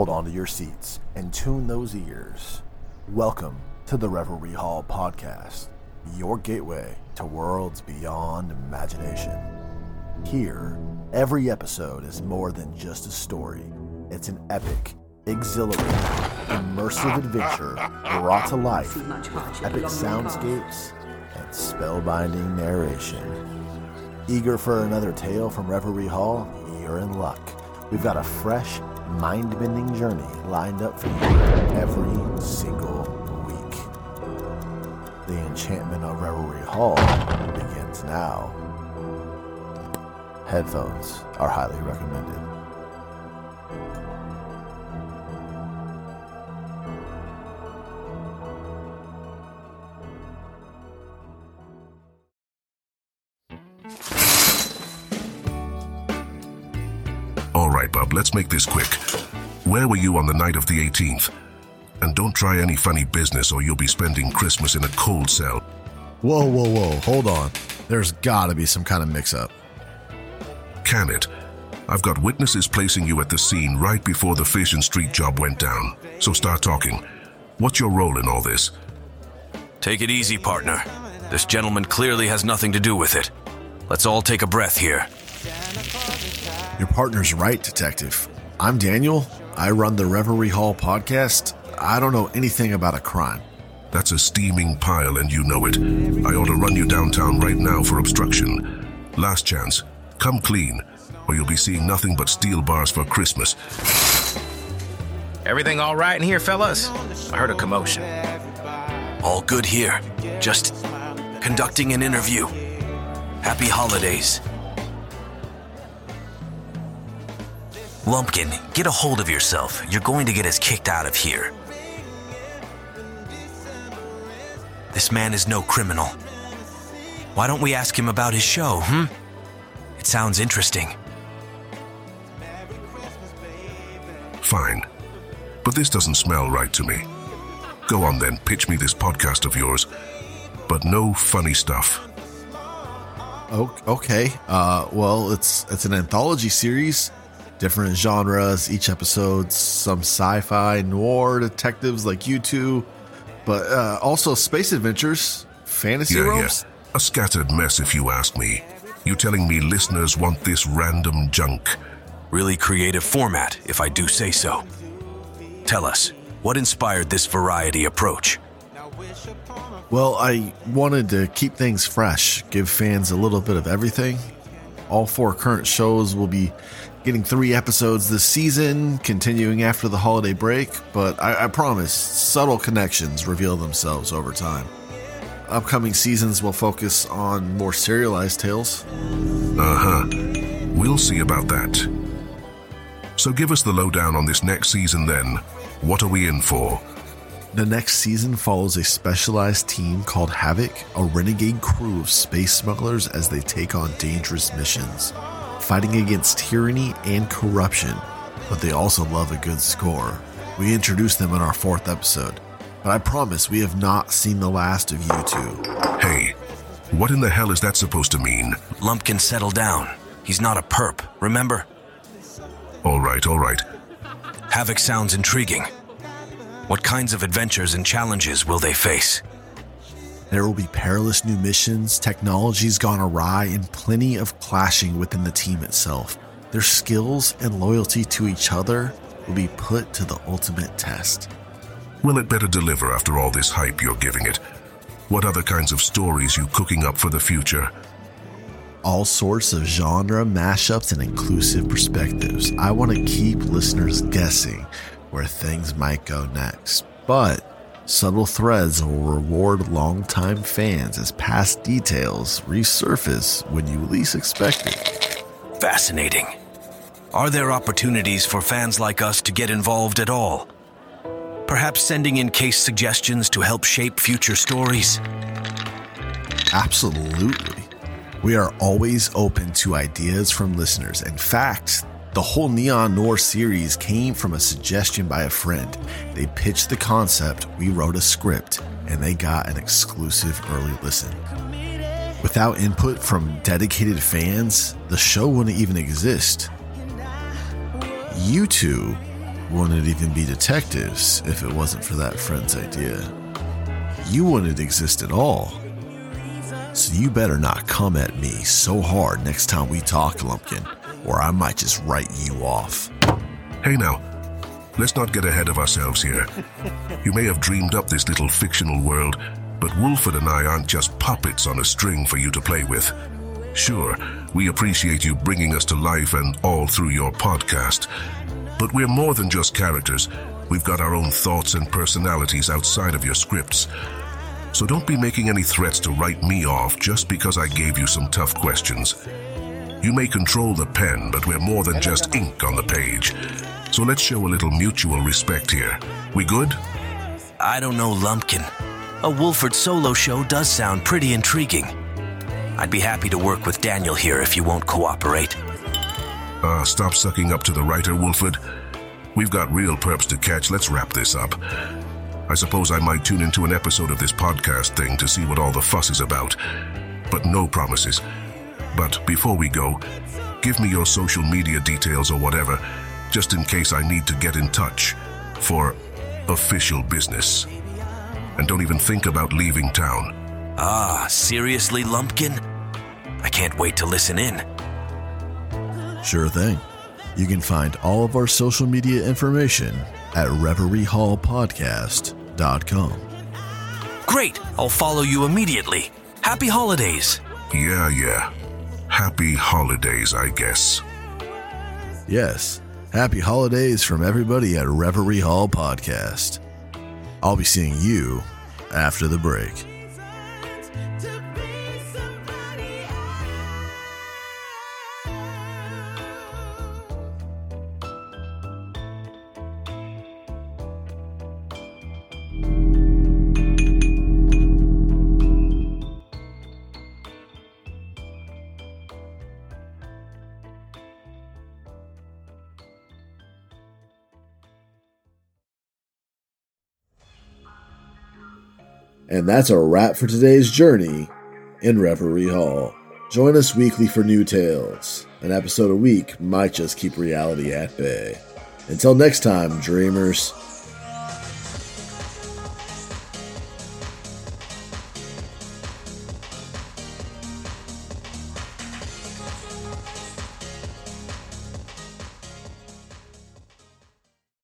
hold on to your seats and tune those ears. Welcome to the Reverie Hall podcast, your gateway to worlds beyond imagination. Here, every episode is more than just a story, it's an epic, exhilarating, immersive adventure brought to life with epic soundscapes and spellbinding narration. Eager for another tale from Reverie Hall? You're in luck. We've got a fresh, mind bending journey lined up for you every single week. The enchantment of Reverie Hall begins now. Headphones are highly recommended. All right, Bub, let's make this quick. Where were you on the night of the 18th? And don't try any funny business or you'll be spending Christmas in a cold cell. Whoa, whoa, whoa, hold on. There's gotta be some kind of mix up. Can it? I've got witnesses placing you at the scene right before the Fission Street job went down. So start talking. What's your role in all this? Take it easy, partner. This gentleman clearly has nothing to do with it. Let's all take a breath here. Your partner's right, Detective. I'm Daniel. I run the Reverie Hall podcast. I don't know anything about a crime. That's a steaming pile and you know it. I ought to run you downtown right now for obstruction. Last chance. Come clean, or you'll be seeing nothing but steel bars for Christmas. Everything all right in here, fellas? I heard a commotion. All good here. Just conducting an interview. Happy holidays. Lumpkin, get a hold of yourself. You're going to get us kicked out of here. This man is no criminal. Why don't we ask him about his show, hmm? It sounds interesting. Fine. But this doesn't smell right to me. Go on then, pitch me this podcast of yours. But no funny stuff. O- Okay. Uh, well, it's it's an anthology series, different genres. Each episode, some sci-fi, noir detectives like you two, but uh, also space adventures, fantasy Yeah, realms. yeah. A scattered mess, if you ask me. You telling me listeners want this random junk? Really creative format, if I do say so. Tell us, what inspired this variety approach? Well, I wanted to keep things fresh, give fans a little bit of everything. All four current shows will be getting three episodes this season, continuing after the holiday break, but I, I promise subtle connections reveal themselves over time. Upcoming seasons will focus on more serialized tales. Uh huh. We'll see about that. So give us the lowdown on this next season then. What are we in for? The next season follows a specialized team called Havoc, a renegade crew of space smugglers as they take on dangerous missions, fighting against tyranny and corruption. But they also love a good score. We introduced them in our fourth episode, but I promise we have not seen the last of you two. Hey, what in the hell is that supposed to mean? Lumpkin, settle down. He's not a perp, remember? All right, all right. Havoc sounds intriguing. What kinds of adventures and challenges will they face? There will be perilous new missions, technologies gone awry, and plenty of clashing within the team itself. Their skills and loyalty to each other will be put to the ultimate test. Will it better deliver after all this hype you're giving it? What other kinds of stories you cooking up for the future? all sorts of genre mashups and inclusive perspectives. I want to keep listeners guessing where things might go next. But subtle threads will reward longtime fans as past details resurface when you least expect it. Fascinating. Are there opportunities for fans like us to get involved at all? Perhaps sending in case suggestions to help shape future stories? Absolutely. We are always open to ideas from listeners. In fact, the whole Neon Noir series came from a suggestion by a friend. They pitched the concept, we wrote a script, and they got an exclusive early listen. Without input from dedicated fans, the show wouldn't even exist. You two wouldn't even be detectives if it wasn't for that friend's idea. You wouldn't exist at all. So you better not come at me so hard next time we talk, Lumpkin, or I might just write you off. Hey now, let's not get ahead of ourselves here. You may have dreamed up this little fictional world, but Woolford and I aren't just puppets on a string for you to play with. Sure, we appreciate you bringing us to life and all through your podcast. But we're more than just characters. We've got our own thoughts and personalities outside of your scripts. So don't be making any threats to write me off just because I gave you some tough questions. You may control the pen, but we're more than just ink on the page. So let's show a little mutual respect here. We good? I don't know, Lumpkin. A Woolford solo show does sound pretty intriguing. I'd be happy to work with Daniel here if you won't cooperate. Uh, stop sucking up to the writer, Woolford. We've got real perps to catch. Let's wrap this up. I suppose I might tune into an episode of this podcast thing to see what all the fuss is about. But no promises. But before we go, give me your social media details or whatever, just in case I need to get in touch for official business. And don't even think about leaving town. Ah, seriously, Lumpkin? I can't wait to listen in. Sure thing. You can find all of our social media information at reveriehallpodcast.com. Great, I'll follow you immediately. Happy holidays. Yeah, yeah. Happy holidays, I guess. Yes, happy holidays from everybody at Reverie Hall Podcast. I'll be seeing you after the break. And that's a wrap for today's journey in Reverie Hall. Join us weekly for new tales. An episode a week might just keep reality at bay. Until next time, dreamers.